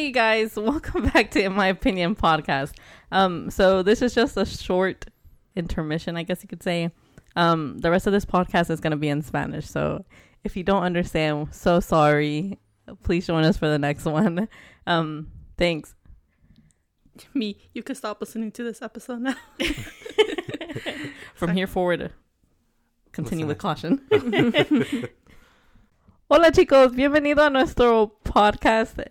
Hey guys, welcome back to In My Opinion podcast. Um, so this is just a short intermission, I guess you could say. Um, the rest of this podcast is going to be in Spanish, so if you don't understand, so sorry. Please join us for the next one. Um, thanks. Me, you can stop listening to this episode now. From here forward, continue with caution. Hola chicos, bienvenido a nuestro podcast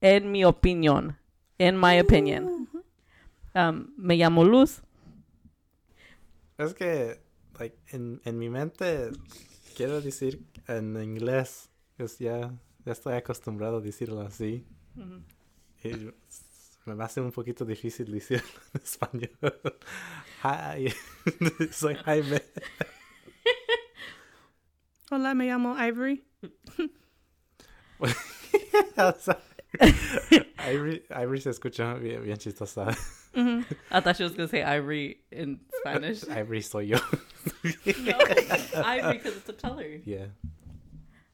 En mi opinión, in my opinion. Um, me llamo Luz. Es que, like, en, en mi mente, quiero decir en inglés, es ya, ya estoy acostumbrado a decirlo así. Y me hace un poquito difícil decirlo en español. Hi, soy Jaime. Hola, me llamo Ivory. Ivory, Ivory se escucha bien, bien chistosa. Mhm. I thought she was going to say Ivory in Spanish. Ivory soy yo. Ivory because it's a color. Yeah.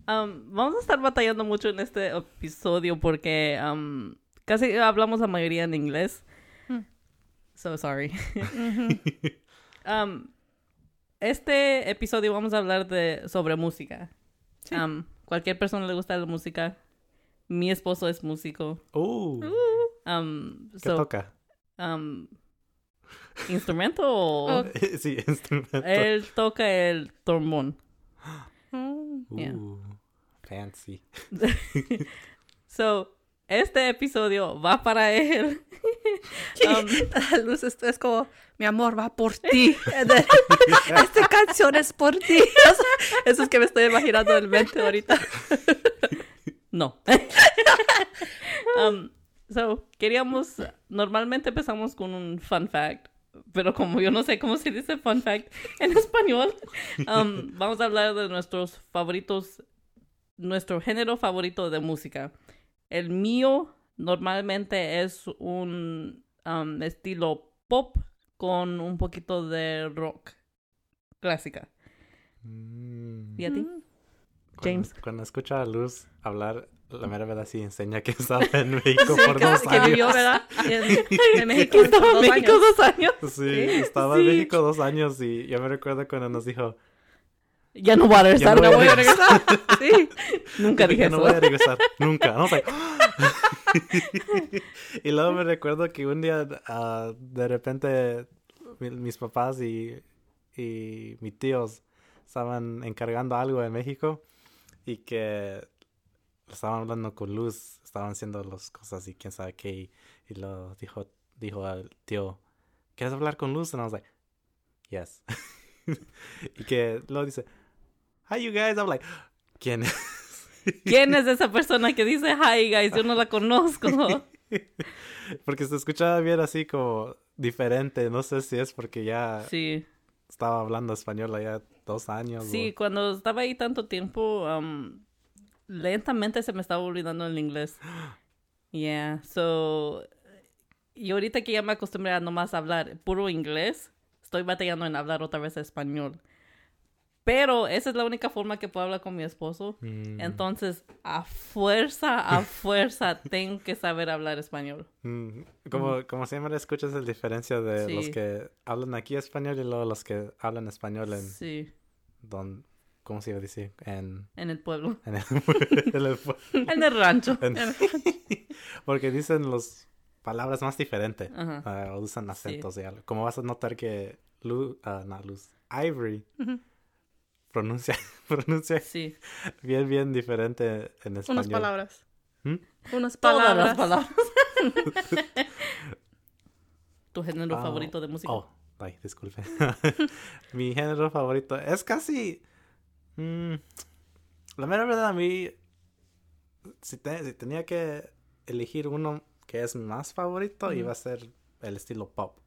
Um, vamos a estar batallando mucho en este episodio porque um, casi hablamos la mayoría en inglés. Hmm. So sorry. um, este episodio vamos a hablar de sobre música. Sí. Um, cualquier persona le gusta la música. Mi esposo es músico. Uh, Um, ¿Qué so, toca? um, ¿Instrumento o...? Oh. sí, instrumento. Él toca el trombón. Uh, yeah. fancy. So, este episodio va para él. Um, La luz es, es como, mi amor, va por ti. Esta canción es por ti. Eso es que me estoy imaginando en mente ahorita. No. um, so, queríamos... Normalmente empezamos con un fun fact. Pero como yo no sé cómo se dice fun fact en español, um, vamos a hablar de nuestros favoritos, nuestro género favorito de música. El mío normalmente es un um, estilo pop con un poquito de rock clásica. Mm. ¿Y a ti? Mm. James. Cuando, cuando escucho a Luz hablar, la mera verdad sí enseña que estaba en México por dos que años. vivió, ¿verdad? En, en México. Estaba en México dos años. Sí, estaba sí. en México dos años y yo me recuerdo cuando nos dijo, Ya no voy a regresar. Ya no voy a regresar. Sí. Nunca dije "Ya eso. no voy a regresar, nunca. Y luego me recuerdo que un día ah, de repente mi- mis papás y, y mis tíos estaban encargando algo en México y que estaban hablando con Luz, estaban haciendo las cosas y quién sabe qué y, y lo dijo dijo al tío, ¿quieres hablar con Luz? And I was like, yes. y que luego dice, hi you guys, I'm like, ¿quién es? ¿Quién es esa persona que dice hi guys? Yo no la conozco. Porque se escuchaba bien así como diferente. No sé si es porque ya Sí, estaba hablando español allá dos años. sí, o- cuando estaba ahí tanto tiempo, um, lentamente se me estaba olvidando el inglés. Yeah, so, y ahorita que ya me acostumbré a nomás hablar puro inglés, estoy batallando en hablar otra vez español. Pero esa es la única forma que puedo hablar con mi esposo. Mm, Entonces, a fuerza, a fuerza, tengo que saber hablar español. mm, como, como siempre escuchas la diferencia de los Sí. que hablan aquí español y luego los que hablan español en Sí, don, ¿cómo se iba a decir? En, en el pueblo. en el, en el pu- En el rancho. en- porque dicen las palabras más diferentes. Ajá. ah, o usan acentos y algo. Como vas a notar que Lu, ah, no, Luz, Ivory Ujú. Pronuncia, pronuncia Sí. bien, bien diferente en español. Unas palabras. ¿Mm? Unas Todas las palabras. palabras. ¿Tu género Ah, favorito de música? Oh, ay, disculpe. Mi género favorito es casi. mm, la mera verdad, a mí. Si, te- si tenía que elegir uno que es más favorito, iba a ser el estilo pop.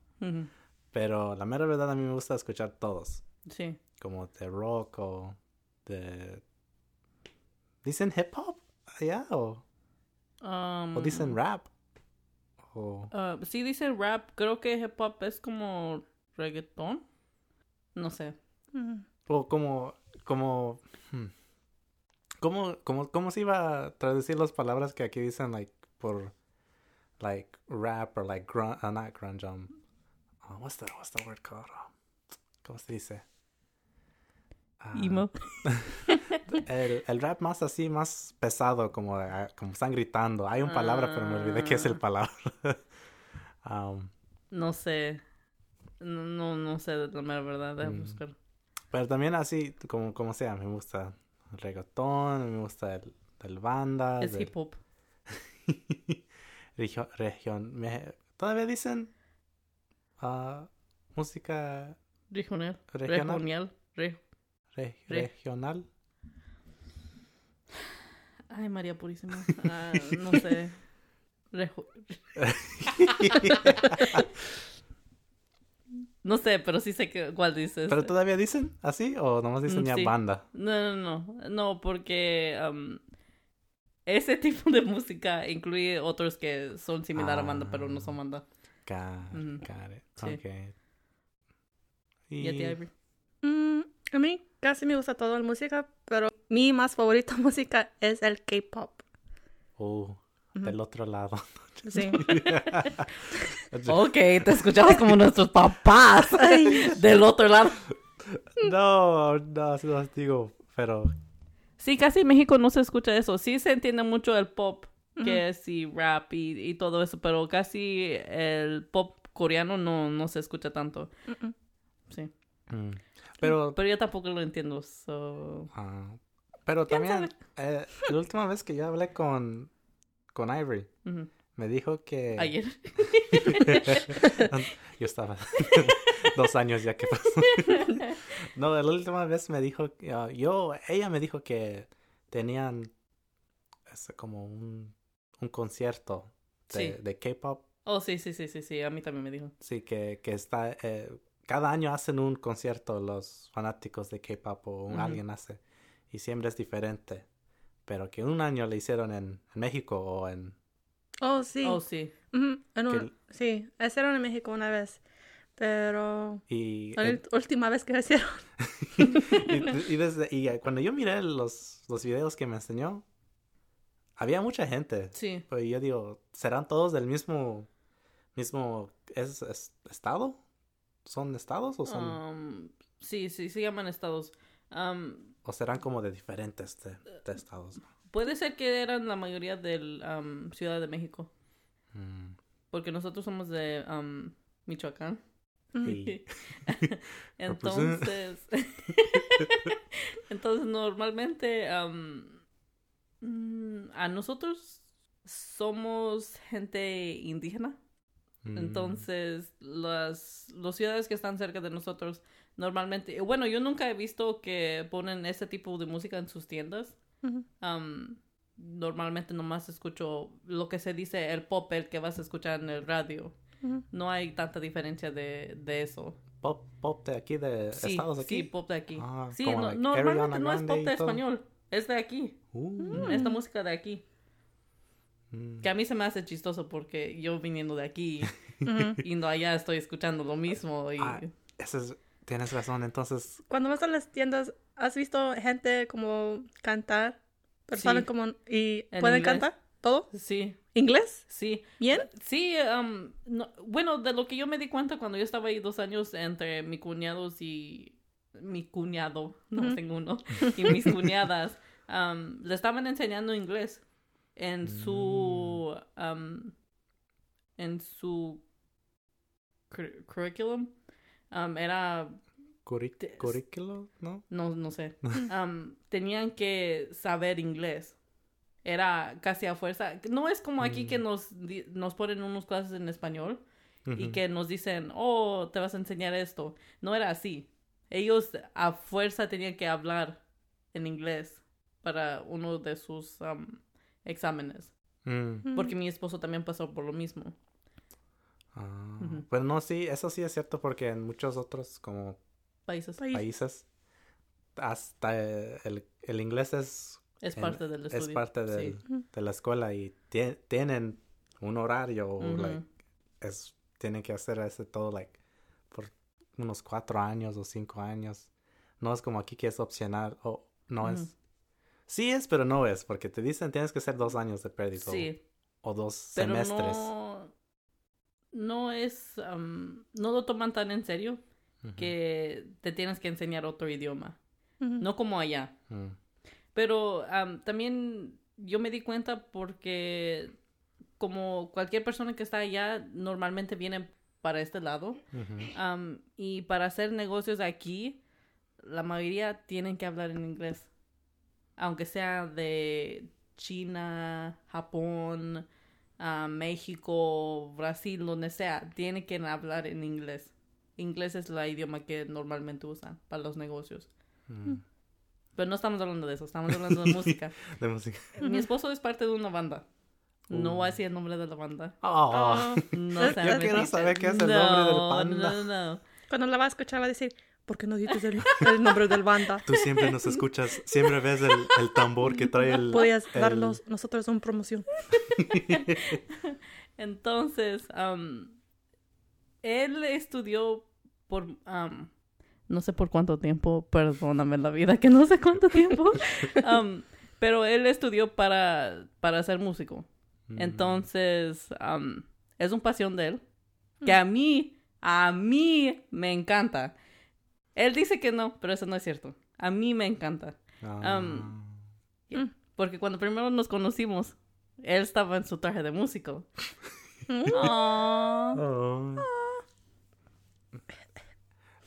Pero la mera verdad, a mí me gusta escuchar todos. Sí. Como de rock o de. ¿Dicen hip hop? ¿Ya? ¿O, Um, o dicen rap? O. uh, sí dicen rap. Creo que hip hop es como reggaetón. No sé. O como, como, hmm, ¿cómo, cómo, cómo se iba a traducir las palabras que aquí dicen, like, por like rap or like grunge, uh, not grunge, um, uh, what's the what's the word called? Um, ¿Cómo se dice? Ah, Emo. el, el rap más así, más pesado, como, ah, como están gritando. Hay una palabra, pero me olvidé qué es el Ah. palabra. Um, No sé. No, no, sé de la verdad. Déjame Mm. buscar. pero también así, como, como sea, me gusta el reggaetón, me gusta el, el banda. Es del- hip hop. regio- región. me- ¿Todavía dicen ah, música Regional. Regional. Regional. Re- re- Re- regional? Ay, María Purísima. Ah, no sé. Rejo- No sé, pero sí sé que, cuál dices. ¿Pero todavía dicen así o nomás dicen Mm, ya sí. banda? No, no, no. No, porque um, ese tipo de música incluye otros que son similar a banda, pero no son banda. Got, Ujú. got it. Sí. Ok. ¿Y a ti, Ivory? Mm, a mí casi me gusta toda la música, pero mi más favorita música es el K-pop. Oh, del otro lado. Sí. Ok, te escuchabas como nuestros papás del otro lado. no, no, así los digo, pero Sí, casi en México no se escucha eso. Sí se entiende mucho el pop, que es y rap y, y todo eso, pero casi el pop coreano no, no se escucha tanto. Mm-mm. Sí. mm, pero Pero yo tampoco lo entiendo, so... pero ¿Quién también eh, la última vez que yo hablé con con Ivory me dijo que Ayer. Yo estaba dos años ya que pasó. no, la última vez me dijo, ah, yo, ella me dijo que tenían es como un, un concierto de, Sí. de K-pop. Oh, sí, sí, sí, sí, sí, a mí también me dijo. Sí, que, que está, eh, cada año hacen un concierto los fanáticos de K-pop o alguien hace. Y siempre es diferente. Pero que un año le hicieron en, en México o en... Oh, sí. Oh, sí. Ujú, en Que- un- Sí, hicieron en México una vez, pero Y, la en- última vez que hicieron. y, y desde, y cuando yo miré los, los videos que me enseñó, había mucha gente. Sí. Pues yo digo, ¿serán todos del mismo, mismo es, es- estado? ¿Son estados o son, Um, sí, sí, se llaman estados. Um, o serán como de diferentes de, de estados? puede ser que eran la mayoría del um, Ciudad de México, Mm, porque nosotros somos de Michoacán. Ujú. y- entonces, entonces normalmente mm, a nosotros somos gente indígena. Mm, Entonces, las, las ciudades que están cerca de nosotros, normalmente, bueno, yo nunca he visto que ponen ese tipo de música en sus tiendas. Am, normalmente nomás escucho lo que se dice el pop, el que vas a escuchar en el radio. No hay tanta diferencia de, de eso. pop, pop de aquí, de Sí, estados aquí. sí, pop de aquí. Ah, sí, como no- like normalmente no es pop de todo. español, es de aquí. Uh, Esta música de aquí. Mm. Que a mí se me hace chistoso porque yo viniendo de aquí, yendo allá, estoy escuchando lo mismo. Y... Ah, Eso es, tienes razón, entonces, Cuando vas a las tiendas, ¿has visto gente como cantar? Personas Sí. como... ¿Y En pueden inglés. cantar? ¿Todo? Sí, ¿Inglés? sí. ¿Bien? Sí, um, no- bueno, de lo que yo me di cuenta cuando yo estaba ahí dos años entre mi cuñados y mi cuñado, no Ujú. tengo uno, y mis cuñadas, um, le estaban enseñando inglés en su, um, en su cur- curriculum. Um, era currículo, ¿no? no, no sé. Am, tenían que saber inglés. Era casi a fuerza. No es como aquí que nos, di- nos ponen unas clases en español y que nos dicen, oh, te vas a enseñar esto. No era así. Ellos a fuerza tenían que hablar en inglés para uno de sus am, exámenes. Mm, Porque mi esposo también pasó por lo mismo. ah. Pero no, sí, eso sí es cierto porque en muchos otros como Países. País. países hasta el, el inglés es, Es en- parte del estudio. es parte del- Sí. de la escuela y tie- tienen un horario, o, Ujú. like, es, tienen que hacer ese todo like, por unos cuatro años o cinco años. No es como aquí que es opcional o no es... Sí es, pero no es, porque te dicen tienes que hacer dos años de pérdida. Sí. o dos Pero semestres. no, no es, am, no lo toman tan en serio que te tienes que enseñar otro idioma. No como allá. Mm. Pero am, también yo me di cuenta porque como cualquier persona que está allá normalmente viene para este lado am, y para hacer negocios aquí la mayoría tienen que hablar en inglés. Aunque sea de China, Japón, ah, México, Brasil, donde sea, tienen que hablar en inglés. Inglés es el idioma que normalmente usan para los negocios. Mm. Pero no estamos hablando de eso, estamos hablando de música. De música. Mi esposo es parte de una banda. No Uh. voy a decir el nombre de la banda. Oh. Ah, No Yo quiero saber qué es el nombre del No, banda. No, no, no. Cuando la va a escuchar va a decir, ¿por qué no dices el, el nombre del banda? Tú siempre nos escuchas, siempre ves el, el tambor que trae el... Podías el- darnos nosotros una promoción. Entonces, am, él estudió por, no sé por cuánto tiempo, perdóname la vida, que no sé cuánto tiempo, pero él estudió para, para ser músico. Mm. Entonces, am, es una pasión de él, que a mí, a mí me encanta. Él dice que no, pero eso no es cierto. A mí me encanta. Ah. um, Porque cuando primero nos conocimos, él estaba en su traje de músico. Oh.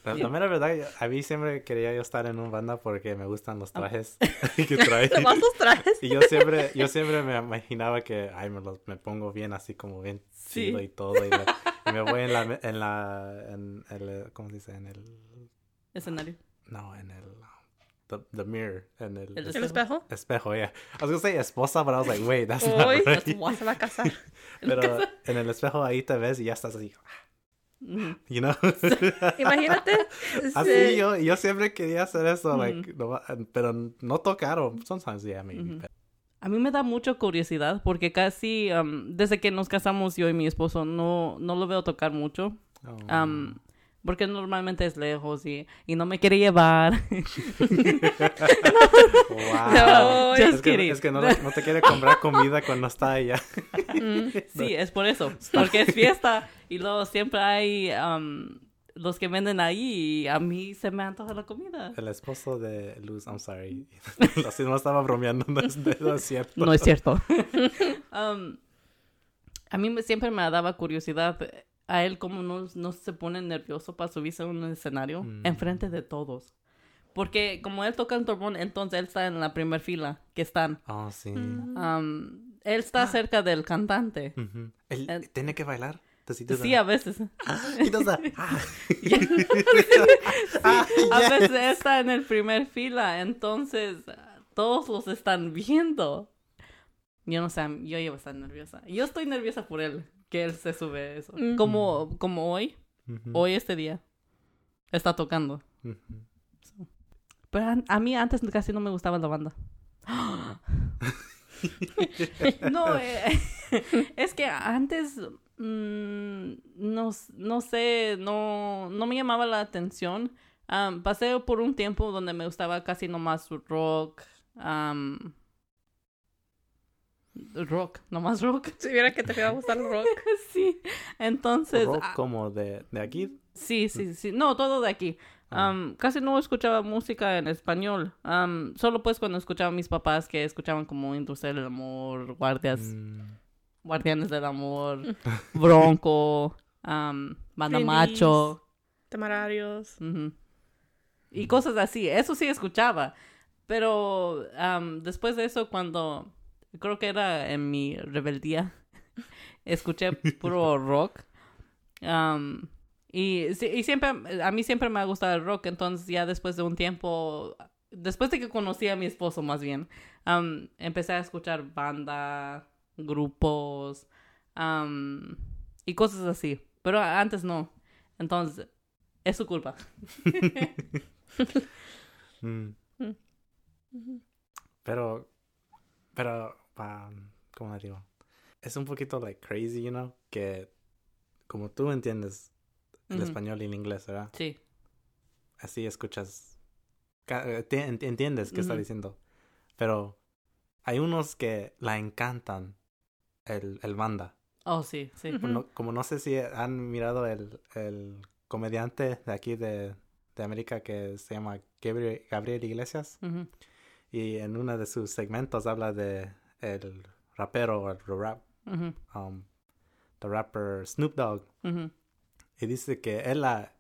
La, la verdad, a mí siempre quería yo estar en una banda porque me gustan los trajes que trae. ¿Te vas los trajes? Y yo siempre, yo siempre me imaginaba que, ay, me, los, me pongo bien así como bien Sí. chido y todo. Y me, y me voy en la, en la, en el, ¿cómo se dice? En el, Escenario. no, en el, the, the mirror, en el, El ¿El espejo? espejo, yeah. I was gonna say esposa, but I was like, wait, that's not Hoy right. se va a casar. Pero en el espejo ahí te ves y ya estás así, you know? Imagínate. Así este, yo, yo siempre quería hacer eso, Ujú. like, no- pero no tocaron. Sometimes, yeah, maybe. Ujú. but- A mí me da mucha curiosidad porque casi um, desde que nos casamos yo y mi esposo no, no lo veo tocar mucho. oh. um, porque normalmente es lejos y, y no me quiere llevar. wow. No, just es que, kidding. es que no, no te quiere comprar comida cuando está allá. mm, Sí, es por eso. Porque es fiesta y luego siempre hay um, los que venden ahí y a mí se me antoja la comida. El esposo de Luz, I'm sorry. Así no estaba bromeando, no es, no es cierto. No es cierto. Um, a mí me- siempre me daba curiosidad a él cómo no, no se pone nervioso para subirse a un escenario Mm. enfrente de todos. Porque como él toca el trombón, entonces él está en la primera fila que están. Oh, sí. mm. Um, él está cerca del cantante. Ujú. Él El- tiene que bailar. Sí, a veces. That. Ah. A veces está en el primer fila, entonces todos los están viendo. Yo no sé, yo iba a estar nerviosa. Yo estoy nerviosa por él, que él se sube eso. Mm. Como, como hoy, hoy este día, está tocando. Pero a, a mí antes casi no me gustaba la banda. no, eh, es que antes, mm, no, no sé, no, no me llamaba la atención. Am, pasé por un tiempo donde me gustaba casi nomás rock. Rock, nomás rock. Si viera que te iba a gustar el rock. sí, entonces... Rock ah, como de, de aquí. Sí, sí, sí. No, todo de aquí. Ah. Casi no escuchaba música en español. Solo pues cuando escuchaba a mis papás que escuchaban como Industria del Amor, Guardias, Mm. Guardianes del Amor, Bronco, Banda. Macho. Temerarios. Y cosas así. Eso sí escuchaba. Pero después de eso, cuando creo que era en mi rebeldía, escuché puro rock. Am, y, sí- y siempre, a mí siempre me ha gustado el rock, entonces ya después de un tiempo, después de que conocí a mi esposo más bien, empecé a escuchar banda, grupos am, y cosas así. Pero antes no. Entonces, es su culpa. Mm. Mm. Pero, pero, um, ¿cómo le digo? Es un poquito, like, crazy, you know? Que, como tú entiendes el Ujú. español y el inglés, ¿verdad? Sí. Así escuchas, entiendes qué está Ujú. diciendo. Pero hay unos que la encantan el, el banda. Oh, sí, sí. Como no- como no sé si han mirado el, el comediante de aquí de, de América que se llama Gabriel, Gabriel Iglesias. Y en uno de sus segmentos habla de el rapero, el rap, Ujú. um, the rapper Snoop Dogg. Ujú. Y dice que él la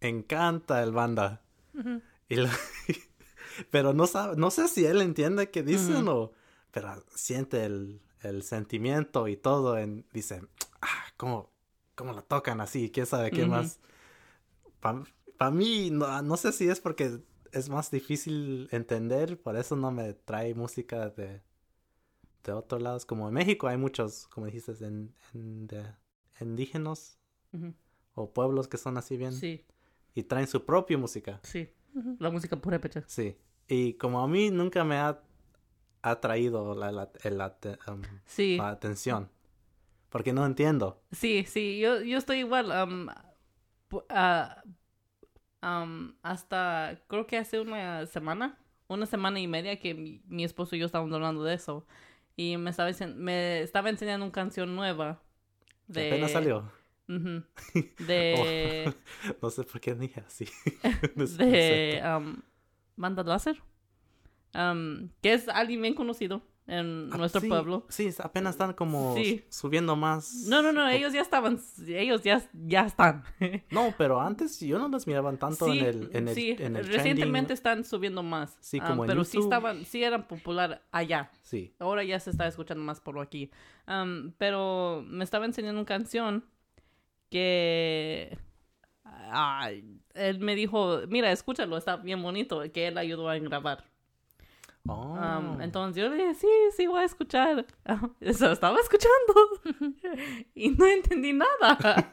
encanta el banda. Ujú. Y lo- pero no sabe, no sé si él entiende qué dicen Ujú. o pero siente el, el sentimiento y todo en, dice, ah, ¿cómo, cómo lo tocan así? ¿Quién sabe qué más? Para mí, no, no sé si es porque es más difícil entender, por eso no me trae música de, de otros lados. Como en México hay muchos, como dijiste, en, en- de indígenas o pueblos que son así bien Sí, y traen su propia música. sí. Ujú. La música purépecha. Sí. Y como a mí nunca me ha atraído la, la, el- la um, Sí, la atención. Porque no entiendo. sí, sí. Yo, yo estoy igual. pu- ah, am, hasta creo que hace una semana, una semana y media que mi, mi esposo y yo estábamos hablando de eso. Y me estaba, me estaba enseñando una canción nueva. De, apenas salió. Ujú. De, No sé por qué dije así. de um, Banda Láser. Um, que es alguien bien conocido en Ah, nuestro sí, pueblo. Sí, apenas están como Sí. subiendo más. No, no, no, ellos ya estaban, ellos ya, ya están. No, pero antes yo no los miraban tanto sí, en el, en el, sí, en el recientemente trending. están subiendo más. Sí, Ah, como en pero sí YouTube. estaban, sí eran popular allá. Sí. Ahora ya se está escuchando más por aquí. Um, pero me estaba enseñando una canción que ay, él me dijo, mira, escúchalo, está bien bonito, que él ayudó a grabar. Oh. Um, entonces yo le dije, sí, sí, voy a escuchar. Eso estaba escuchando. y no entendí nada.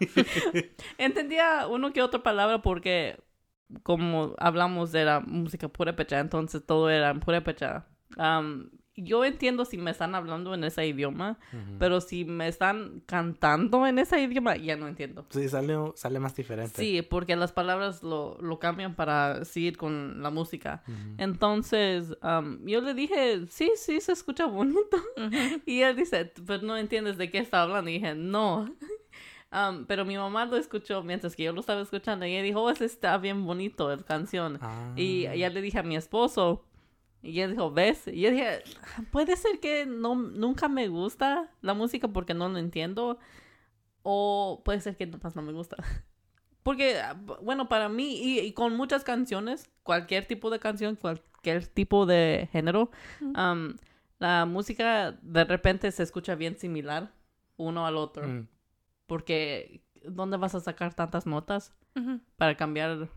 Entendía uno que otra palabra porque como hablamos de la música purépecha, entonces todo era en purépecha. Um, yo entiendo si me están hablando en ese idioma, pero si me están cantando en ese idioma, ya no entiendo. Sí, sale, sale más diferente. Sí, porque las palabras lo, lo cambian para seguir con la música. Entonces, um, yo le dije, sí, sí, se escucha bonito. Y él dice, pero no entiendes de qué está hablando. Y dije, no. Um, pero mi mamá lo escuchó mientras que yo lo estaba escuchando. Y ella dijo, oh, ese está bien bonito, la canción. Ah. Y ya le dije a mi esposo. Y él dijo, ¿ves? Y yo dije, puede ser que no, nunca me gusta la música porque no lo entiendo. O puede ser que no me gusta. Porque, ah, bueno, para mí, y, y con muchas canciones, cualquier tipo de canción, cualquier tipo de género, um, la música de repente se escucha bien similar uno al otro. Mm. Porque, ¿dónde vas a sacar tantas notas para cambiar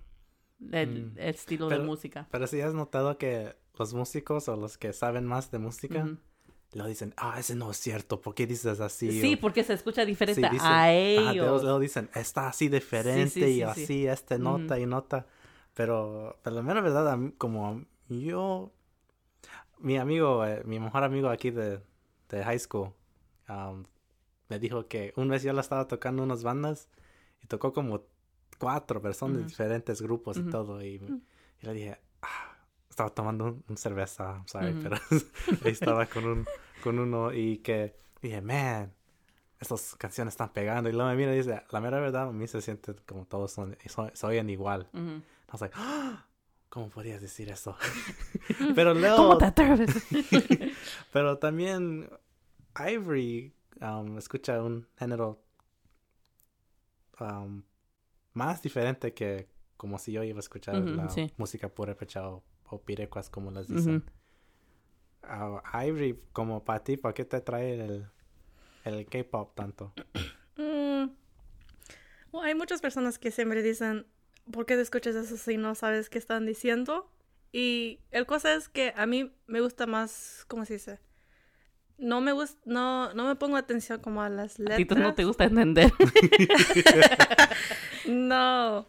el, Mm. el estilo de Pero- música? Pero si has notado que los músicos o los que saben más de música Ujú. lo dicen, ah, ese no es cierto, ¿por qué dices así? Sí, O- porque se escucha diferente Sí, dicen, a ajá, ellos. luego- dicen, está así diferente sí, sí, y sí. así, este nota y nota. Pero, pero la mera verdad, como yo, mi amigo, eh, mi mejor amigo aquí de, de high school, um, me dijo que una vez yo la estaba tocando unas bandas y tocó como cuatro personas de Ujú. diferentes grupos y Ujú. todo. Y, y le dije, ah, estaba tomando un, un cerveza, I'm sorry, Ujú. pero estaba con, un, con uno y que dije, man, estas canciones están pegando. Y luego me mira y dice, la mera verdad, a mí se siente como todos son, son- se oyen igual. Ujú. I was like, "Ah, ¿cómo podrías decir eso? pero luego, ¿Cómo te atreves? pero también Ivory um, escucha un género um, más diferente que como si yo iba a escuchar la sí. música pura pecha o, o pirecuas como las dicen. Ah, Ivory, como para ti, ¿por qué te trae el, el K-pop tanto? Mm. Hay muchas personas que siempre dicen, ¿por qué te escuchas eso si no sabes qué están diciendo? Y el cosa es que a mí me gusta más, ¿cómo se dice? No me gusta, no, no me pongo atención como a las A letras. ti tú no te gusta entender. No,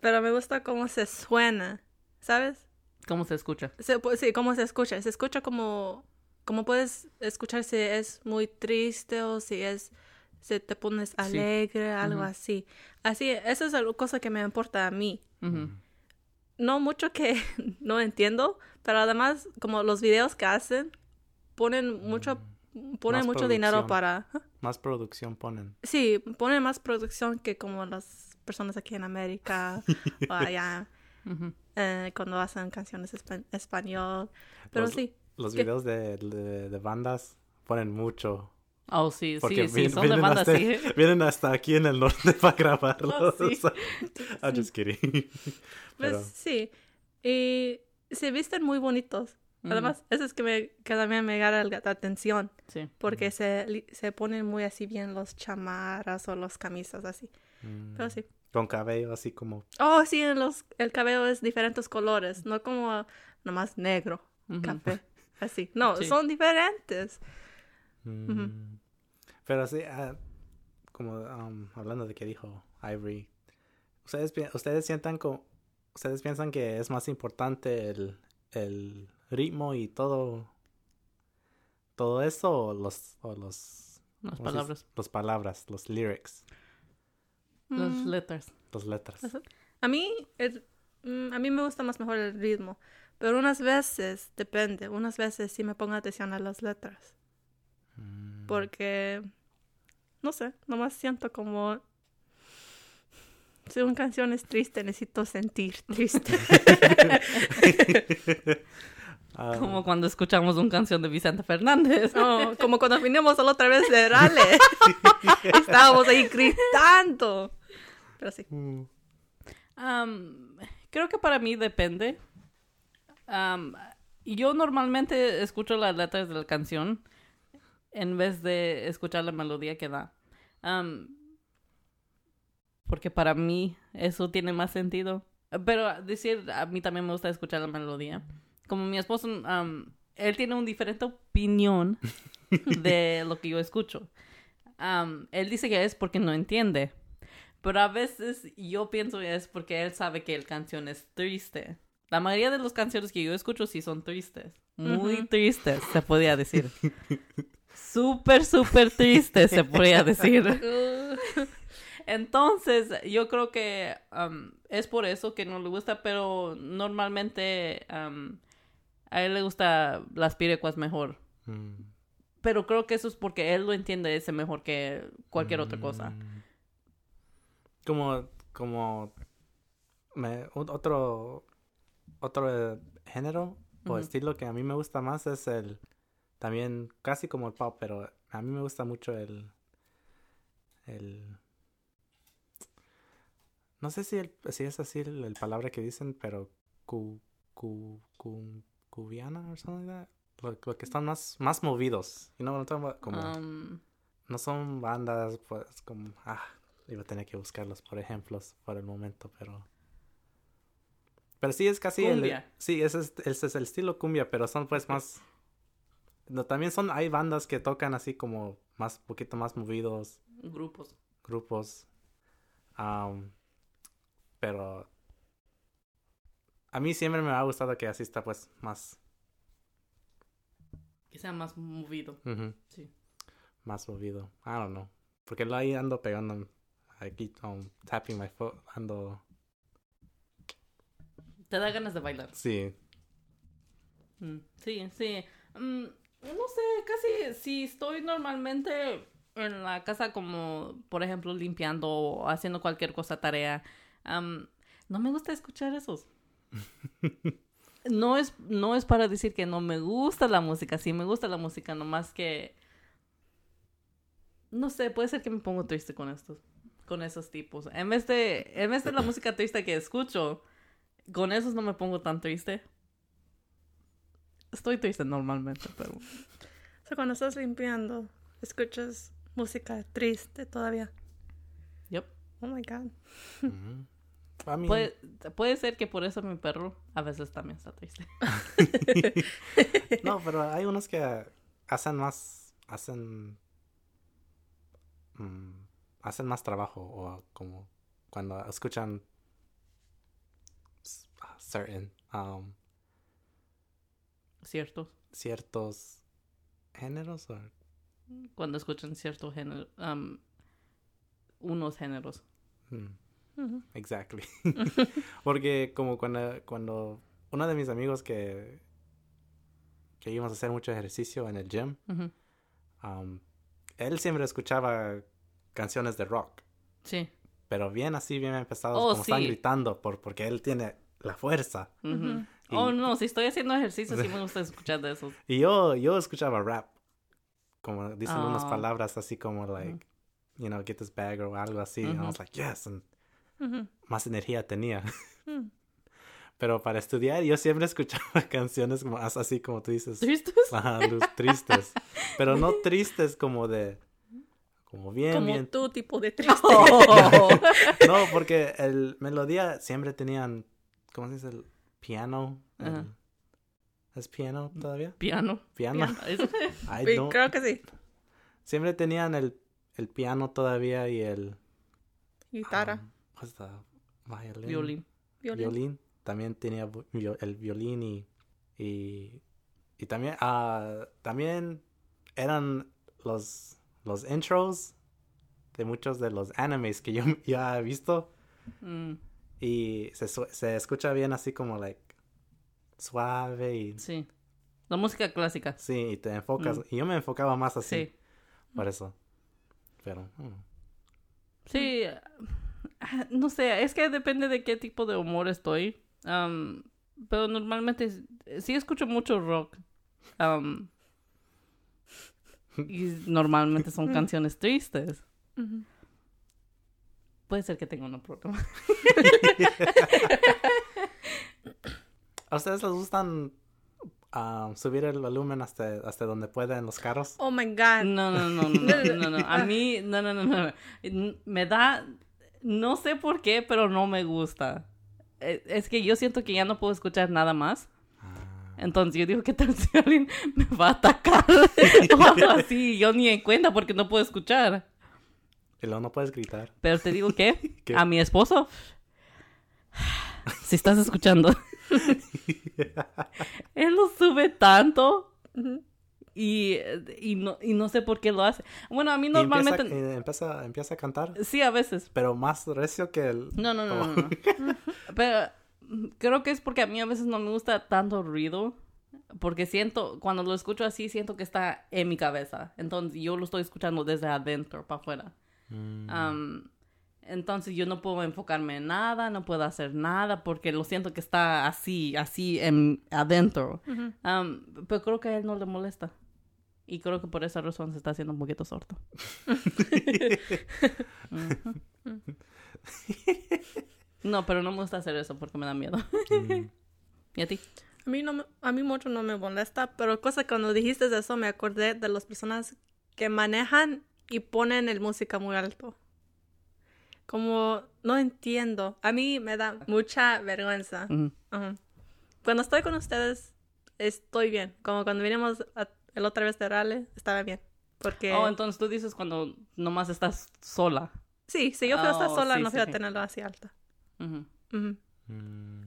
pero me gusta cómo se suena, ¿sabes? ¿Cómo se escucha? Se, pues, sí, cómo se escucha. Se escucha como, como puedes escuchar si es muy triste o si es, si te pones alegre, algo así. Así, esa es la cosa que me importa a mí. No mucho que no entiendo, pero además, como los videos que hacen, ponen mucha ponen Más mucho dinero para... Más producción ponen. Sí, ponen más producción que como las personas aquí en América o allá eh, cuando hacen canciones espa- español. Pero Los- sí, Los ¿Qué? videos de, de, de bandas ponen mucho. Oh, sí, Porque sí, sí, vi- son de vienen, hasta, sí. vienen hasta aquí en el norte para grabarlo. Oh, sí. I'm just kidding. pues Pero, sí. Y se visten muy bonitos. Además, eso es que, me, que también me gana la atención. Sí. Porque se, se ponen muy así bien los chamarras o los camisas así. mm, Pero sí. Con cabello así como. Oh, sí, en los, el cabello es diferentes colores. No como nomás negro, café. Así. No, Sí. son diferentes. mm, Pero sí, ah, como um, hablando de que dijo Ivory. ¿Ustedes, pi- ustedes sientan como. ¿Ustedes piensan que es más importante el, el ritmo y todo. Todo eso o los. O los Las palabras. Los palabras, los lyrics, Las Mm. letras. las letras. Ajá. A mí, el- mm, a mí me gusta más mejor el ritmo, pero unas veces, depende, unas veces sí me pongo atención a las letras, Mm. porque, no sé, nomás siento como, si una canción es triste, necesito sentir triste. Como cuando escuchamos una canción de Vicente Fernández. Oh, como cuando vinimos la otra vez de Rale, estábamos ahí gritando. Pero sí. mm, creo que para mí depende. Am, yo normalmente escucho las letras de la canción en vez de escuchar la melodía que da. Porque para mí eso tiene más sentido. Pero decir, a mí también me gusta escuchar la melodía. Como mi esposo, él tiene una diferente opinión de lo que yo escucho. Él dice que es porque no entiende. Pero a veces yo pienso que es porque él sabe que la canción es triste. La mayoría de las canciones que yo escucho sí son tristes. Muy tristes, se podría decir. Súper, súper tristes, se podría decir. Entonces, yo creo que um, es por eso que no le gusta, pero normalmente um, a él le gusta las pirecuas mejor. mm, Pero creo que eso es porque él lo entiende ese mejor que cualquier otra cosa. Como, como me- otro, otro eh, género o estilo que a mí me gusta más es el, también casi como el pop, pero a mí me gusta mucho el, el, no sé si, el, si es así el, el palabra que dicen, pero cu, cu, cu- cubiana o something like that. Lo, lo que están más, más movidos. You know? Como, Um, no son bandas, pues como, ah, iba a tener que buscarlos por ejemplos por el momento, pero... Pero sí es casi Cumbia. el... Sí, ese es, ese es el estilo cumbia, pero son pues más... No, también son, hay bandas que tocan así como más, poquito más movidos, grupos. grupos. am, pero... A mí siempre me ha gustado que así está pues más... Que sea más movido. Sí. más movido. I don't know. Porque lo ahí ando pegando. Aquí, um, tapping my foot. Ando. Te da ganas de bailar. Sí. Mm, Sí, sí. Mm, no sé, casi si estoy normalmente en la casa como, por ejemplo, limpiando o haciendo cualquier cosa, tarea, no me gusta escuchar esos. No es, no es para decir que no me gusta la música, sí me gusta la música, nomás que... No sé, puede ser que me pongo triste con estos, con esos tipos. En vez de, en vez de la música triste que escucho, con esos no me pongo tan triste. Estoy triste normalmente, pero... o sea, cuando estás limpiando, escuchas música triste todavía. Yep. Oh my god. I mean, Puede, puede ser que por eso mi perro a veces también está triste. No, pero hay unos que hacen más. Hacen. mm, hacen más trabajo. O como cuando escuchan. s- Certain. um, ¿Cierto? ciertos géneros. O, Cuando escuchan cierto género, am, unos géneros. mm, Ujú. Exactly. Porque como cuando, cuando uno de mis amigos que, que íbamos a hacer mucho ejercicio en el gym, um, él siempre escuchaba canciones de rock, Sí. pero bien así, bien empezados, Oh, como están gritando, por, porque él tiene la fuerza. Y- Oh, no, si estoy haciendo ejercicio, sí me gusta escuchar de esos. Y yo, yo escuchaba rap, como dicen unas Oh. palabras así como, like, you know, get this bag o algo así. And I was like, yes, and más energía tenía. Mm. Pero para estudiar yo siempre escuchaba canciones como, as- así como tú dices, ¿Tristes? ajá, tristes. Pero no tristes como de, como bien, Como bien. tu tipo de triste. No, porque el melodía siempre tenían, ¿cómo se dice? El piano. el-. ¿Es piano todavía? Piano. Piano. Don't- creo que sí. Siempre tenían el, el piano todavía y el... Guitarra, um, what's the violin? Violín. violín. Violín. También tenía el violín y... Y, y también... ah, también eran los, los intros de muchos de los animes que yo ya he visto. Mm, Y se, se escucha bien así como, like, suave y... sí. La música clásica. Sí, y te enfocas. Y yo me enfocaba más así. Mm. Sí. Por eso. Pero... mm. Sí. ah, No sé, es que depende de qué tipo de humor estoy. Am, pero normalmente sí escucho mucho rock. y normalmente son canciones tristes. Puede ser que tenga un problema. ¿A ustedes les gustan ah, subir el volumen hasta, hasta donde pueda en los carros? Oh my god. No, no, no, no, no, no, no. A mí, no, no, no, no. Me da, no sé por qué, pero no me gusta. Eh, Es que yo siento que ya no puedo escuchar nada más. Entonces yo digo, ¿qué tal si alguien me va a atacar? o algo así. Yo ni en cuenta porque no puedo escuchar. y luego no puedes gritar. Pero te digo que ¿Qué? a mi esposo, si estás escuchando, él lo sube tanto y, y, no, y no sé por qué lo hace. Bueno, a mí normalmente... empieza, eh, empieza, empieza a cantar, Sí, a veces. pero más recio que el... No, no, no, no, no. Pero creo que es porque a mí a veces no me gusta tanto ruido. Porque siento, cuando lo escucho así, siento que está en mi cabeza. Entonces yo lo estoy escuchando desde adentro para afuera. Mm, entonces yo no puedo enfocarme en nada, no puedo hacer nada porque lo siento que está así, así en, adentro. Pero creo que a él no le molesta. Y creo que por esa razón se está haciendo un poquito sordo. Ujú. No, pero no me gusta hacer eso porque me da miedo. mm. ¿Y a ti? A mí, no me- a mí mucho no me molesta, pero cosa cuando dijiste eso me acordé de las personas que manejan y ponen el música muy alto. Como no entiendo. A mí me da mucha vergüenza. Cuando estoy con ustedes estoy bien. Como cuando vinimos a- el otra vez de Raleigh, estaba bien. Porque Oh, entonces tú dices cuando nomás estás sola. sí, si yo a estar Oh, sola sí, no sí, fui a sí. tenerlo así alta. Mm.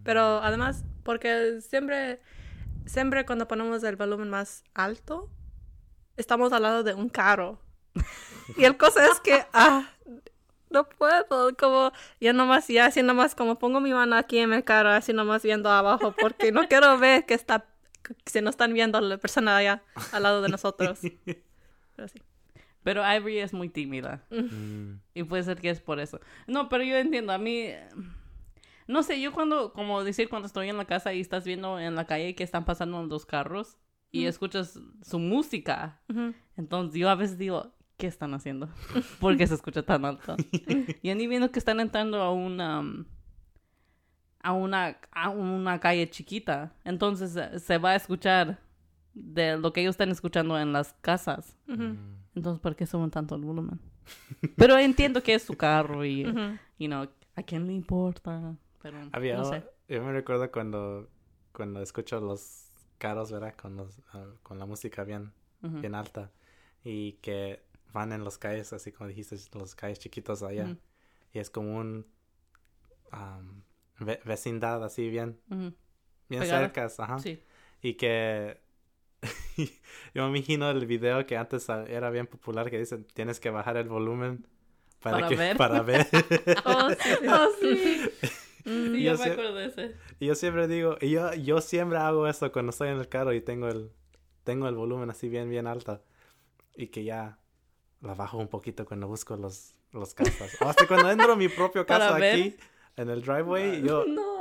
Pero además, porque siempre, siempre cuando ponemos el volumen más alto, estamos al lado de un carro. Y el cosa es que, ah, no puedo, como, yo nomás, ya así nomás, como pongo mi mano aquí en el carro, así nomás viendo abajo, porque no quiero ver que está, que se nos están viendo la persona allá al lado de nosotros. Pero sí. Pero Ivory es muy tímida. Mm. Y puede ser que es por eso. No, pero yo entiendo. A mí... No sé, yo cuando... Como decir, cuando estoy en la casa y estás viendo en la calle que están pasando los carros y escuchas su música. Entonces yo a veces digo, ¿qué están haciendo? ¿Por qué se escucha tan alto? y ni viendo que están entrando a una... um, a una, a una calle chiquita. Entonces eh, se va a escuchar de lo que ellos están escuchando en las casas. Ujú. Entonces, ¿por qué suben tanto el volumen? Pero entiendo que es su carro y, you know, ¿a quién le importa? Pero, Había, no sé. yo me recuerdo cuando, cuando escucho los carros, ¿verdad? Con, los, ah, con la música bien, bien alta. Y que van en los calles, así como dijiste, los calles chiquitos allá. Y es como un ve- vecindad así bien, Ujú. bien Pegada. cercas, ajá. Sí. Y que yo me imagino el video que antes era bien popular que dicen tienes que bajar el volumen para, Para que, ver. para ver. Oh, sí. Oh, sí. Mm. Sí, Yo yo me acuerdo de ese. y yo siempre digo, y yo, yo siempre hago eso cuando estoy en el carro y tengo el, tengo el volumen así bien, bien alto. y que ya la bajo un poquito cuando busco los, los casas. O hasta cuando entro a mi propio casa ver. aquí, en el driveway, yo No.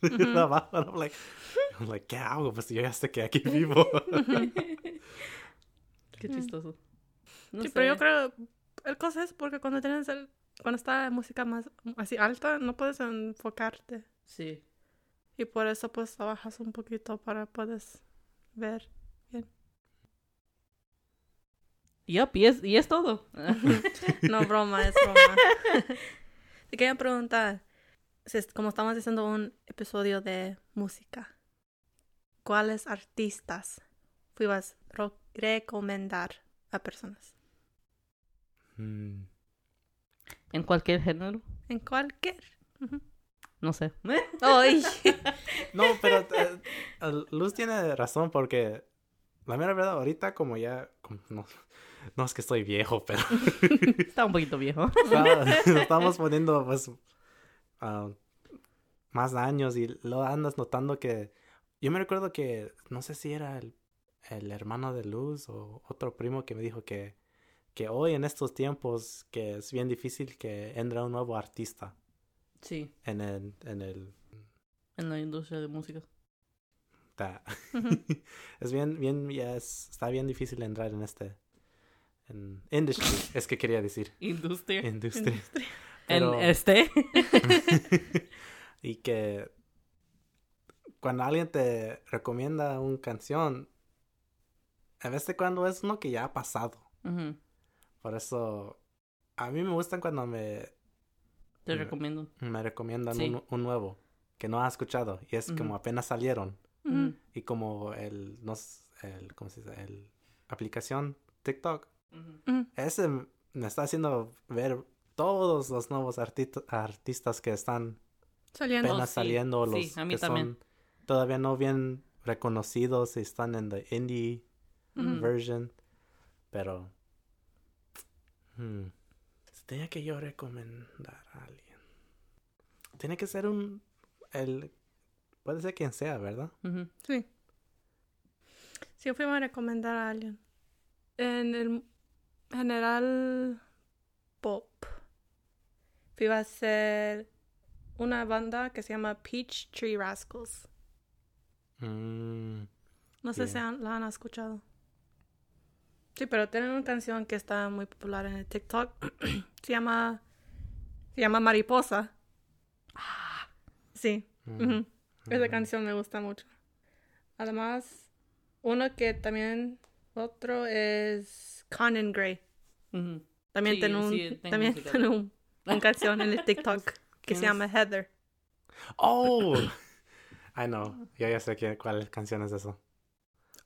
la bajo. I'm like, I'm like, ¿qué hago? Pues yo ya sé que aquí vivo. Qué chistoso. No sí, sé. pero yo creo, el cosa es porque cuando tienes el, cuando está música más así alta, no puedes enfocarte. Sí. Y por eso pues la bajas un poquito para puedes ver. Yup, y es, y es todo. No, broma, es broma. Te quería preguntar, como estamos haciendo un episodio de música, ¿cuáles artistas fuimos a recomendar a personas? Mm, en cualquier género. En cualquier. No sé. Ay. No, pero eh, eh, Luz tiene razón porque la mera verdad ahorita como ya como no, no es que estoy viejo, pero Está un poquito viejo. estamos poniendo pues ah, más años y lo andas notando que yo me recuerdo que no sé si era el, el hermano de Luz o otro primo que me dijo que que hoy en estos tiempos que es bien difícil que entre un nuevo artista Sí, en el en el en la industria de música. es bien, bien, ya es, está bien difícil entrar en este, en industry, es que quería decir, Industria. industria. En Pero- este. y que cuando alguien te recomienda una canción, a veces cuando es uno que ya ha pasado. Ujú, Por eso, a mí me gustan cuando me, Te recomiendo. me recomiendan Sí. un, un nuevo que no ha escuchado y es como apenas salieron. Y como el, no el, ¿cómo se dice? El aplicación TikTok. Ese me está haciendo ver todos los nuevos artista- artistas que están Saliendo. apenas sí. saliendo, Sí, los a mí que también. son todavía no bien reconocidos y están en the indie version. Pero hmm, si tenía que yo recomendar a alguien. Tiene que ser un el puede ser quien sea, ¿verdad? Sí. Si yo fuera a recomendar a alguien. En el general pop. Iba a ser una banda que se llama Peach Tree Rascals. Mm, No sé Bien. si han- la han escuchado. Sí, pero tienen una canción que está muy popular en el TikTok. se llama. Se llama Mariposa. Sí. mm. Esa ujú. canción me gusta mucho. Además, uno que también. Otro es Conan Gray. También Sí, tiene un. sí, también tiene un, una canción en el TikTok que ¿Quién se es? llama Heather. Oh, I know. Yo ya sé que, cuál canción es eso.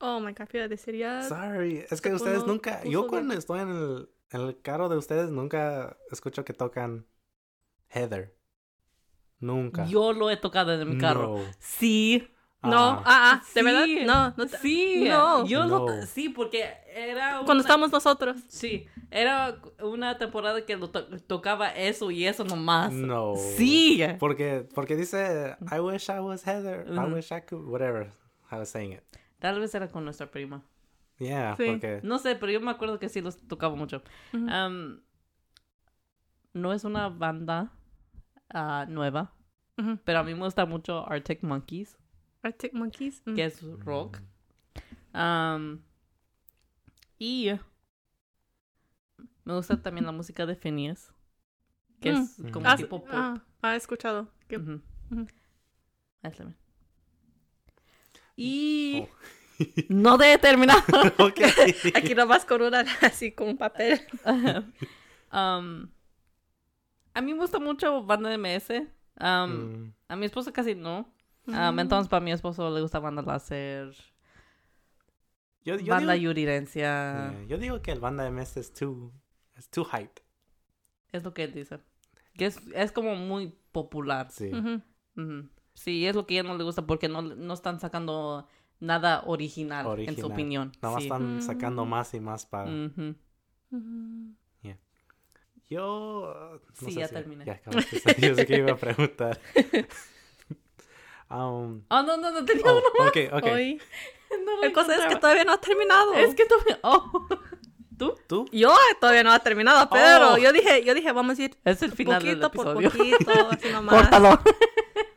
Oh my god, iba a decir ya. Sorry, es que ustedes nunca. Yo cuando estoy en el, en el carro de ustedes nunca escucho que tocan Heather. Nunca. Yo lo he tocado en mi carro. No. Sí. No, Ah. ah, ah, de Sí. verdad, no, no te- Sí. No. Yo lo sí, porque era Cuando estamos nosotros. Sí, era una temporada que lo to- tocaba eso y eso nomás. No. Sí. Porque, porque dice, I wish I was Heather. I wish I could, whatever. I was saying it. Tal vez era con nuestra prima. Yeah, Sí. porque. No sé, pero yo me acuerdo que sí los tocaba mucho. No es una banda ah, nueva, pero a mí me gusta mucho Arctic Monkeys, Arctic Monkeys. mm. que es rock. Y me gusta también la música de Phineas, que es Mm. como Ah, tipo pop. Ah, ah, he escuchado. Que- Ujú. Ujú. Ahí está bien. Y Oh. no de terminar. ok. Aquí nomás con una así con un papel. Um, a mí me gusta mucho banda de MS. Um, Mm, A mi esposo casi no. Mm. Um, entonces, para mi esposo le gusta banda láser, yo, yo banda digo, yurirencia. yeah, yo digo que el banda MS es too, es too hyped. Es lo que él dice. Que es, es como muy popular. Sí. Ujú. Ujú. Sí, es lo que a él no le gusta porque no, no están sacando nada original, en su opinión. Nada más Sí. están Mm. sacando más y más para. Yo. uh, no Sí, sé ya si- terminé. ya acabaste. Yo sé que iba a preguntar. um, Oh, no, no, no tenía oh, uno. ok, ok. Hoy. No lo La cosa es que todavía no ha terminado. Es que todavía... Oh. ¿Tú? ¿Tú? Yo todavía no ha terminado, pero Oh. yo dije, yo dije, vamos a ir Es el final del poquito por episodio. poquito, así nomás. Córtalo.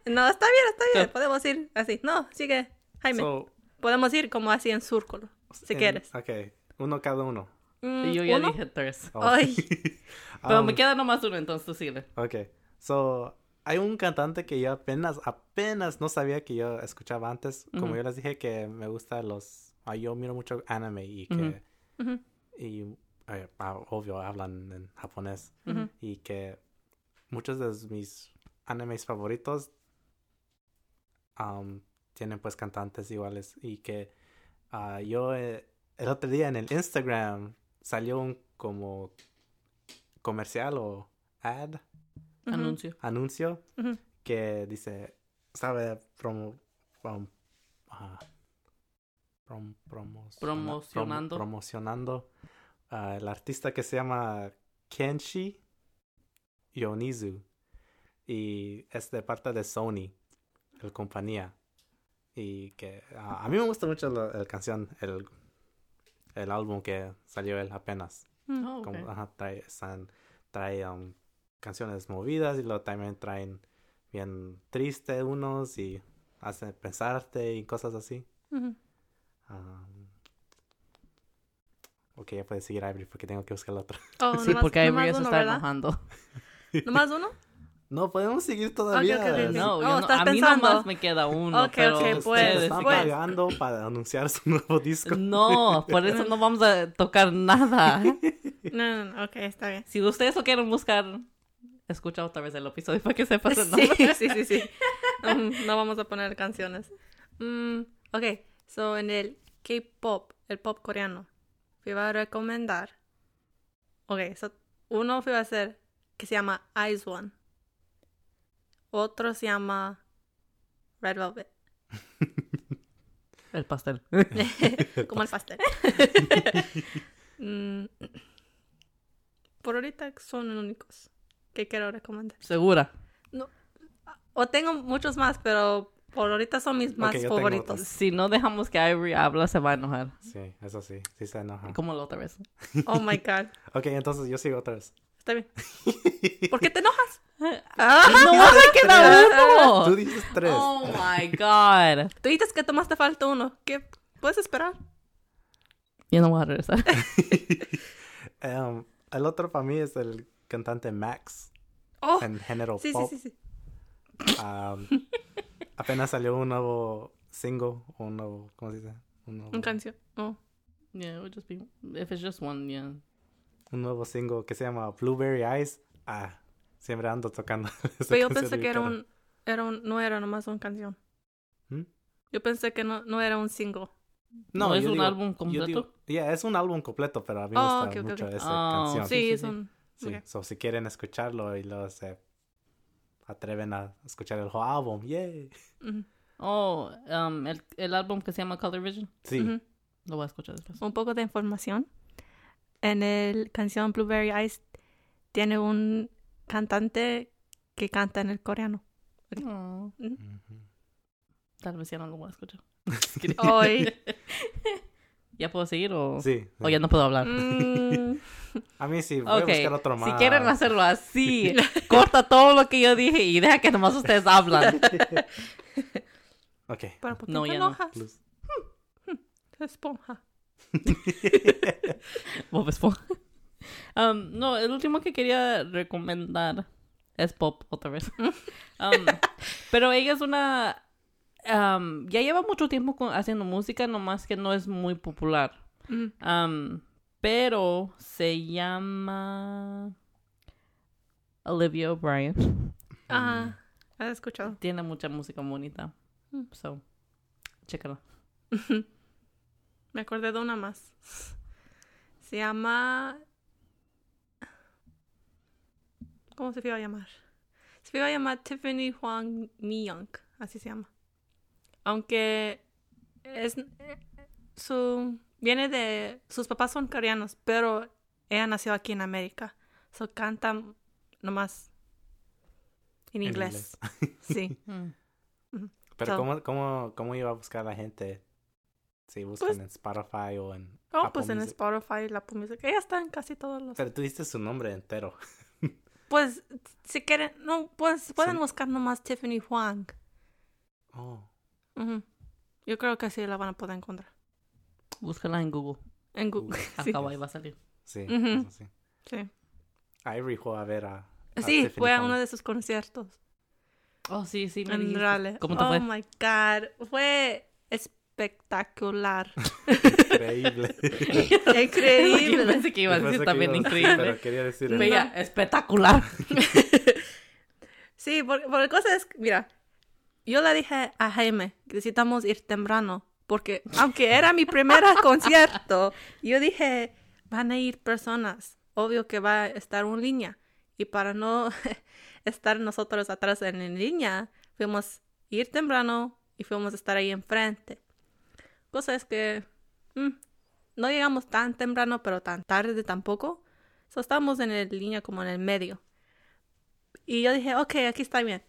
No, está bien, está bien, podemos ir así. No, sigue, Jaime. So, podemos ir como así en círculo, si en- quieres. Ok, uno cada uno. Mm, Y yo ya ¿uno? dije tres. Oh. Ay. Pero Um, me queda nomás uno, entonces tú sigue. Ok, so, hay un cantante que yo apenas, apenas no sabía que yo escuchaba antes. Como yo les dije que me gusta los... ah, yo miro mucho anime y que... Y, eh, ah, obvio, hablan en japonés. Y que muchos de mis animes favoritos um, tienen pues cantantes iguales. Y que ah, yo eh, el otro día en el Instagram salió un como comercial o ad. Anuncio. que dice, sabe, promo, prom- ah, prom- promociona- Promocionando. promo- promocionando el artista que se llama Kenshi Yonizu y es de parte de Sony, la compañía. Y que a mí me gusta mucho la, la canción, el, el álbum que salió él apenas. Mm. Oh, ok. Como, ajá, trae, están- trae um, canciones movidas y luego también traen bien triste unos y hacen pensarte y cosas así. Um, ok, ya puedes seguir Ivory porque tengo que buscar el otro. Oh, Sí, nomás- porque ya se uno, está ¿verdad? enojando. ¿Nomás uno? No, podemos seguir todavía. No, Oh, yo no- estás a mí pensando. nomás me queda uno. Ok, pero Ustedes pues, están pues. pagando para anunciar su nuevo disco. No, por eso no vamos a tocar nada. No, no, no, ok, está bien. Si ustedes lo quieren buscar, escucha otra vez el episodio para que sepas el nombre. sí, sí, sí. Um, no vamos a poner canciones. Mm, ok, so en el K-pop, el pop coreano, fui a recomendar. Ok, so uno fui a hacer que se llama Eyes One. Otro se llama Red Velvet. El pastel. Como el pastel. Mm, por ahorita son los únicos que quiero recomendar. Segura. O tengo muchos más, pero por ahorita son mis más favoritos. Si no dejamos que Ivory habla, se va a enojar. Sí, eso sí, sí se enoja. Como la otra vez. Oh my god. Ok, entonces yo sigo otra vez. Está bien. ¿Por qué te enojas? ¡No me queda Tú uno! dices tres. Oh my god. Tú dices que tomaste falta uno. ¿Qué puedes esperar? Yo no voy a regresar. Um, el otro para mí es el cantante Max Oh, en género sí, sí, pop. sí, sí. Um, apenas salió un nuevo single, un nuevo, ¿cómo se dice? Un nuevo, Un canción. Oh. Yeah, it would just be if it's just one, yeah. un nuevo single que se llama Blueberry Eyes. Ah, siempre ando tocando. esa Pero yo pensé en que era un, era un, no era nomás una canción. ¿Mm? Yo pensé que no, no era un single. ¿No es yo un digo- álbum completo? digo- yeah, es un álbum completo, pero a mí me Oh, gusta ok, ok, mucho ok. esa Oh, canción. Sí, sí, es sí. un... Sí, so, si quieren escucharlo y luego se atreven a escuchar el whole álbum, yay. Oh, um, el, el álbum que se llama Color Vision. Sí. Lo voy a escuchar después. Un poco de información. En el canción Blueberry Eyes tiene un cantante que canta en el coreano. Oh, Ujú. tal vez ya no lo voy a escuchar. Hoy. ¿Ya puedo seguir o, sí, o sí. ya no puedo hablar? Mm, A mí sí, voy Ok, a buscar otro más. si quieren hacerlo así, corta todo lo que yo dije y deja que nomás ustedes hablan. Ok. ¿Pero por qué No, te ya no. enojas? Plus. Esponja. Bob Esponja. Um, no, el último que quería recomendar es Pop otra vez. Um, pero ella es una... um, ya lleva mucho tiempo con- haciendo música, nomás que no es muy popular. Mm, pero se llama Olivia O'Brien. Ah, ¿has escuchado? Tiene mucha música bonita. Mm. So, chécala. Me acordé de una más. Se llama... ¿Cómo se iba a llamar? Se iba a llamar Tiffany Huang Mi-young. Así se llama. Aunque es su viene de sus papás son coreanos, pero ella nació aquí en América. So canta nomás en En inglés. Sí. Mm. Pero So- ¿cómo, cómo, ¿cómo iba a buscar la gente Sí, buscan Pues- en Spotify o en Oh, Apple pues en. Spotify, la Apple Music. Ella está en casi todos los. Pero tú diste su nombre entero. Pues, si quieren, no, pues pueden Sí. buscar nomás Tiffany Huang. Oh. Ujú. Yo creo que sí la van a poder encontrar. Búscala en Google. En Google. Sí. Acá ahí va a salir. Sí, eso sí. Sí. Ivory fue a ver a. a Sí, Tiffany fue a Huang. uno de sus conciertos. Oh, sí, sí, me En. Raleigh. ¿Cómo te oh fue? my God. Fue espectacular. Increíble. Yo Increíble. pensé que iba a Yo decir que también increíble. Pero quería decir. Bella, espectacular. Sí, porque, porque la cosa es, mira, yo le dije a Jaime que necesitamos ir temprano, porque aunque era mi primer concierto, yo dije, van a ir personas, obvio que va a estar una línea, y para no estar nosotros atrás en línea, fuimos a ir temprano y fuimos a estar ahí enfrente. Cosa es que mm, no llegamos tan temprano, pero tan tarde tampoco. So, estábamos en la línea como en el medio. Y yo dije, ok, aquí está bien.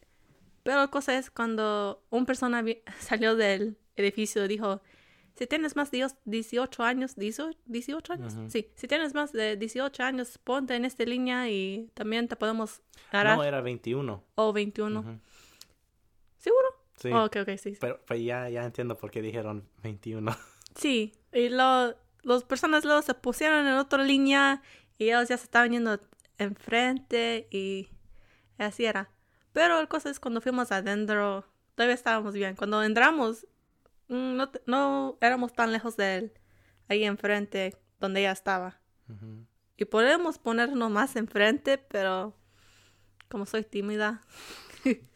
Pero la cosa es cuando una persona salió del edificio y dijo, si tienes más de dios- 18 años, 18, 18 años, Ujú. sí, si tienes más de 18 años, ponte en esta línea y también te podemos agarrar. No, era 21. O 21. Ujú. ¿Seguro? Sí. Oh, ok, ok, sí. sí. Pero pues ya, ya entiendo por qué dijeron 21. Sí, y lo, las personas luego se pusieron en otra línea y ellos ya se estaban yendo enfrente y así era. Pero la cosa es cuando fuimos adentro, todavía estábamos bien. Cuando entramos, mm, no, no éramos tan lejos de él, ahí enfrente, donde ella estaba. Y podemos ponernos más enfrente, pero como soy tímida,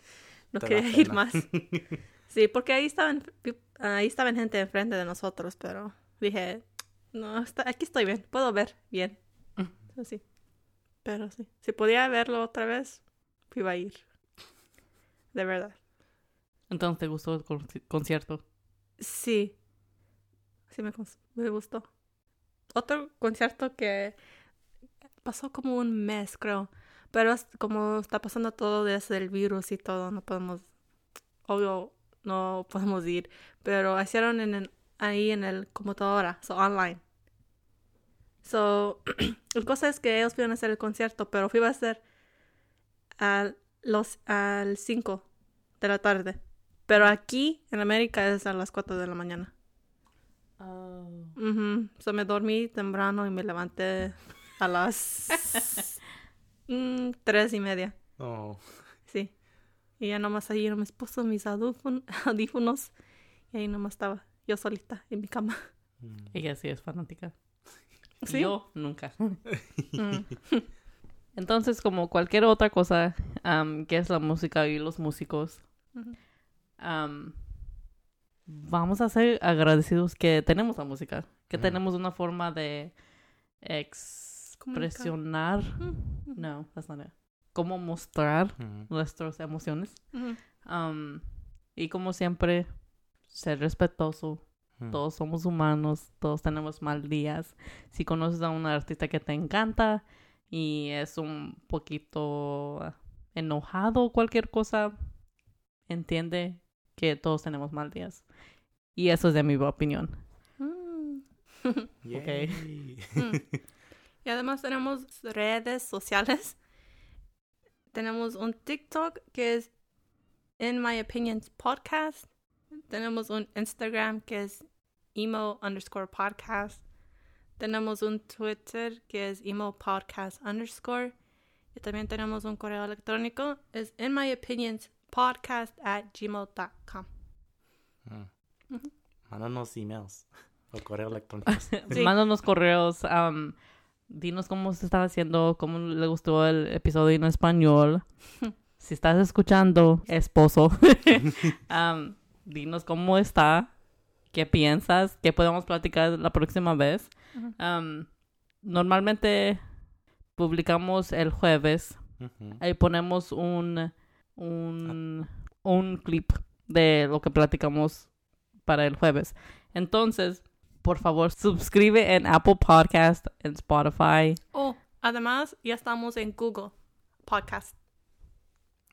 no quería ir más. Sí, porque ahí estaban, ahí estaban gente enfrente de nosotros, pero dije, no, está- aquí estoy bien, puedo ver bien. So, sí, pero sí, si podía verlo otra vez, iba a ir. De verdad. Entonces, ¿te gustó el conci- concierto? Sí, sí me, me gustó. Otro concierto que pasó como un mes, creo. Pero como está pasando todo desde el virus y todo, no podemos, obvio, no podemos ir. Pero hicieron en el- ahí en el computadora, so online. So, la cosa es que ellos iban a hacer el concierto, pero fui a ser al, los, al 5 de la tarde. Pero aquí en América es a las 4 de la mañana. Ujú. So me dormí temprano y me levanté a las mm, tres y media. Oh. Sí. Y ya nomás ahí me puso mis audífon- audífonos y ahí nomás estaba yo solita en mi cama. Mm. Ella sí es fanática. Sí. Yo nunca. Mm. Entonces, como cualquier otra cosa que es la música y los músicos, vamos a ser agradecidos que tenemos la música, que Ujú. tenemos una forma de expresionar, Mm. No, that's not it. cómo mostrar nuestras emociones am, y como siempre ser respetuoso. Todos somos humanos, todos tenemos mal días. Si conoces a un artista que te encanta y es un poquito enojado o cualquier cosa, entiende que todos tenemos mal días. Y eso es de mi opinión. Mm. Yay. Y además tenemos redes sociales. Tenemos un TikTok que es In My Opinions Podcast. Tenemos un Instagram que es emo underscore podcast. Tenemos un Twitter que es emo podcast underscore. Y también tenemos un correo electrónico. Es in my opinions podcast at gmail.com. Mm. Mándanos emails o correo electrónico. Sí. Mándanos correos. am, dinos cómo se está haciendo, cómo le gustó el episodio en español. si estás escuchando, esposo, am, dinos cómo está, qué piensas, qué podemos platicar la próxima vez. Am, normalmente publicamos el jueves. Ujú. Ahí ponemos un, un, un clip de lo que platicamos para el jueves. Entonces, por favor, suscribe en Apple Podcast, en Spotify. Oh, además ya estamos en Google Podcast.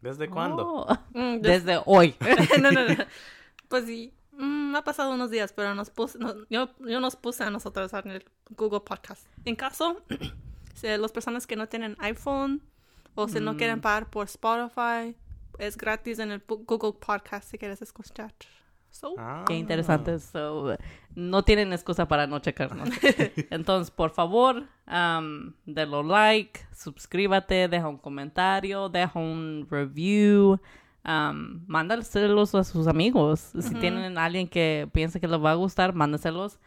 ¿Desde cuándo? Oh, Mm, des- Desde hoy. no, no, no. Pues sí, mm, ha pasado unos días, pero nos puse, no- yo, yo nos puse a nosotros en el Google Podcast. En caso, si las personas que no tienen iPhone o si no Mm. quieren pagar por Spotify, es gratis en el Google Podcast si quieres escuchar. So, Ah. Qué interesante. So, no tienen excusa para no checarnos. Entonces, por favor, um, denlo like, suscríbete, deja un comentario, deja un review. Um, mándaselos a sus amigos. Si tienen alguien que piensa que les va a gustar, mándaselos.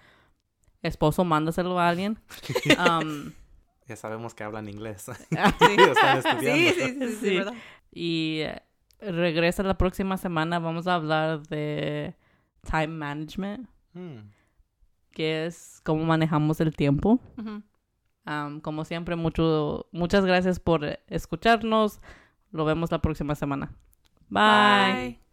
Esposo, mándaselo a alguien. Um, Ya sabemos que hablan inglés. sí. Estudiando. sí, sí, sí, sí, Sí. ¿verdad? y eh, regresa la próxima semana. Vamos a hablar de time management, Mm. que es cómo manejamos el tiempo. Um, como siempre, mucho, muchas gracias por escucharnos. Lo vemos la próxima semana. Bye. Bye.